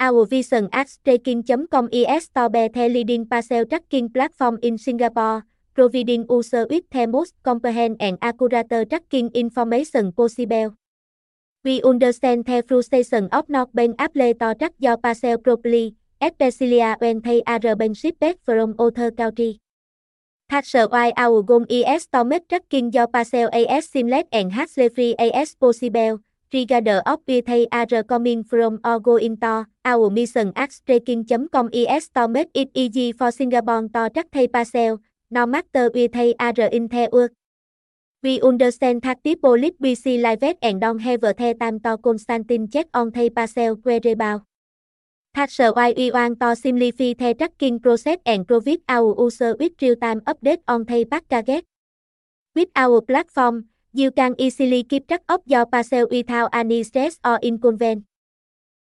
Our vision at staking.com is to be the leading parcel tracking platform in Singapore, providing users with the most comprehensive and accurate tracking information possible. We understand the frustration of not being able to track your parcel properly, especially when they are being shipped from other countries. That's why our goal is to make tracking your parcel as seamless and hassle-free as possible, Regarder of where are coming from or going to. Our mission at tracking.com is to make it easy for Singapore to track thay parcel, no matter we they are in the world. We understand that people live busy live and don't have the time to Constantine check on thay parcel whereabouts. That's why we want to simplify the tracking process and provide our user with real-time update on thay package. With our platform, you can easily keep track of your parcel without any stress or inconvenience.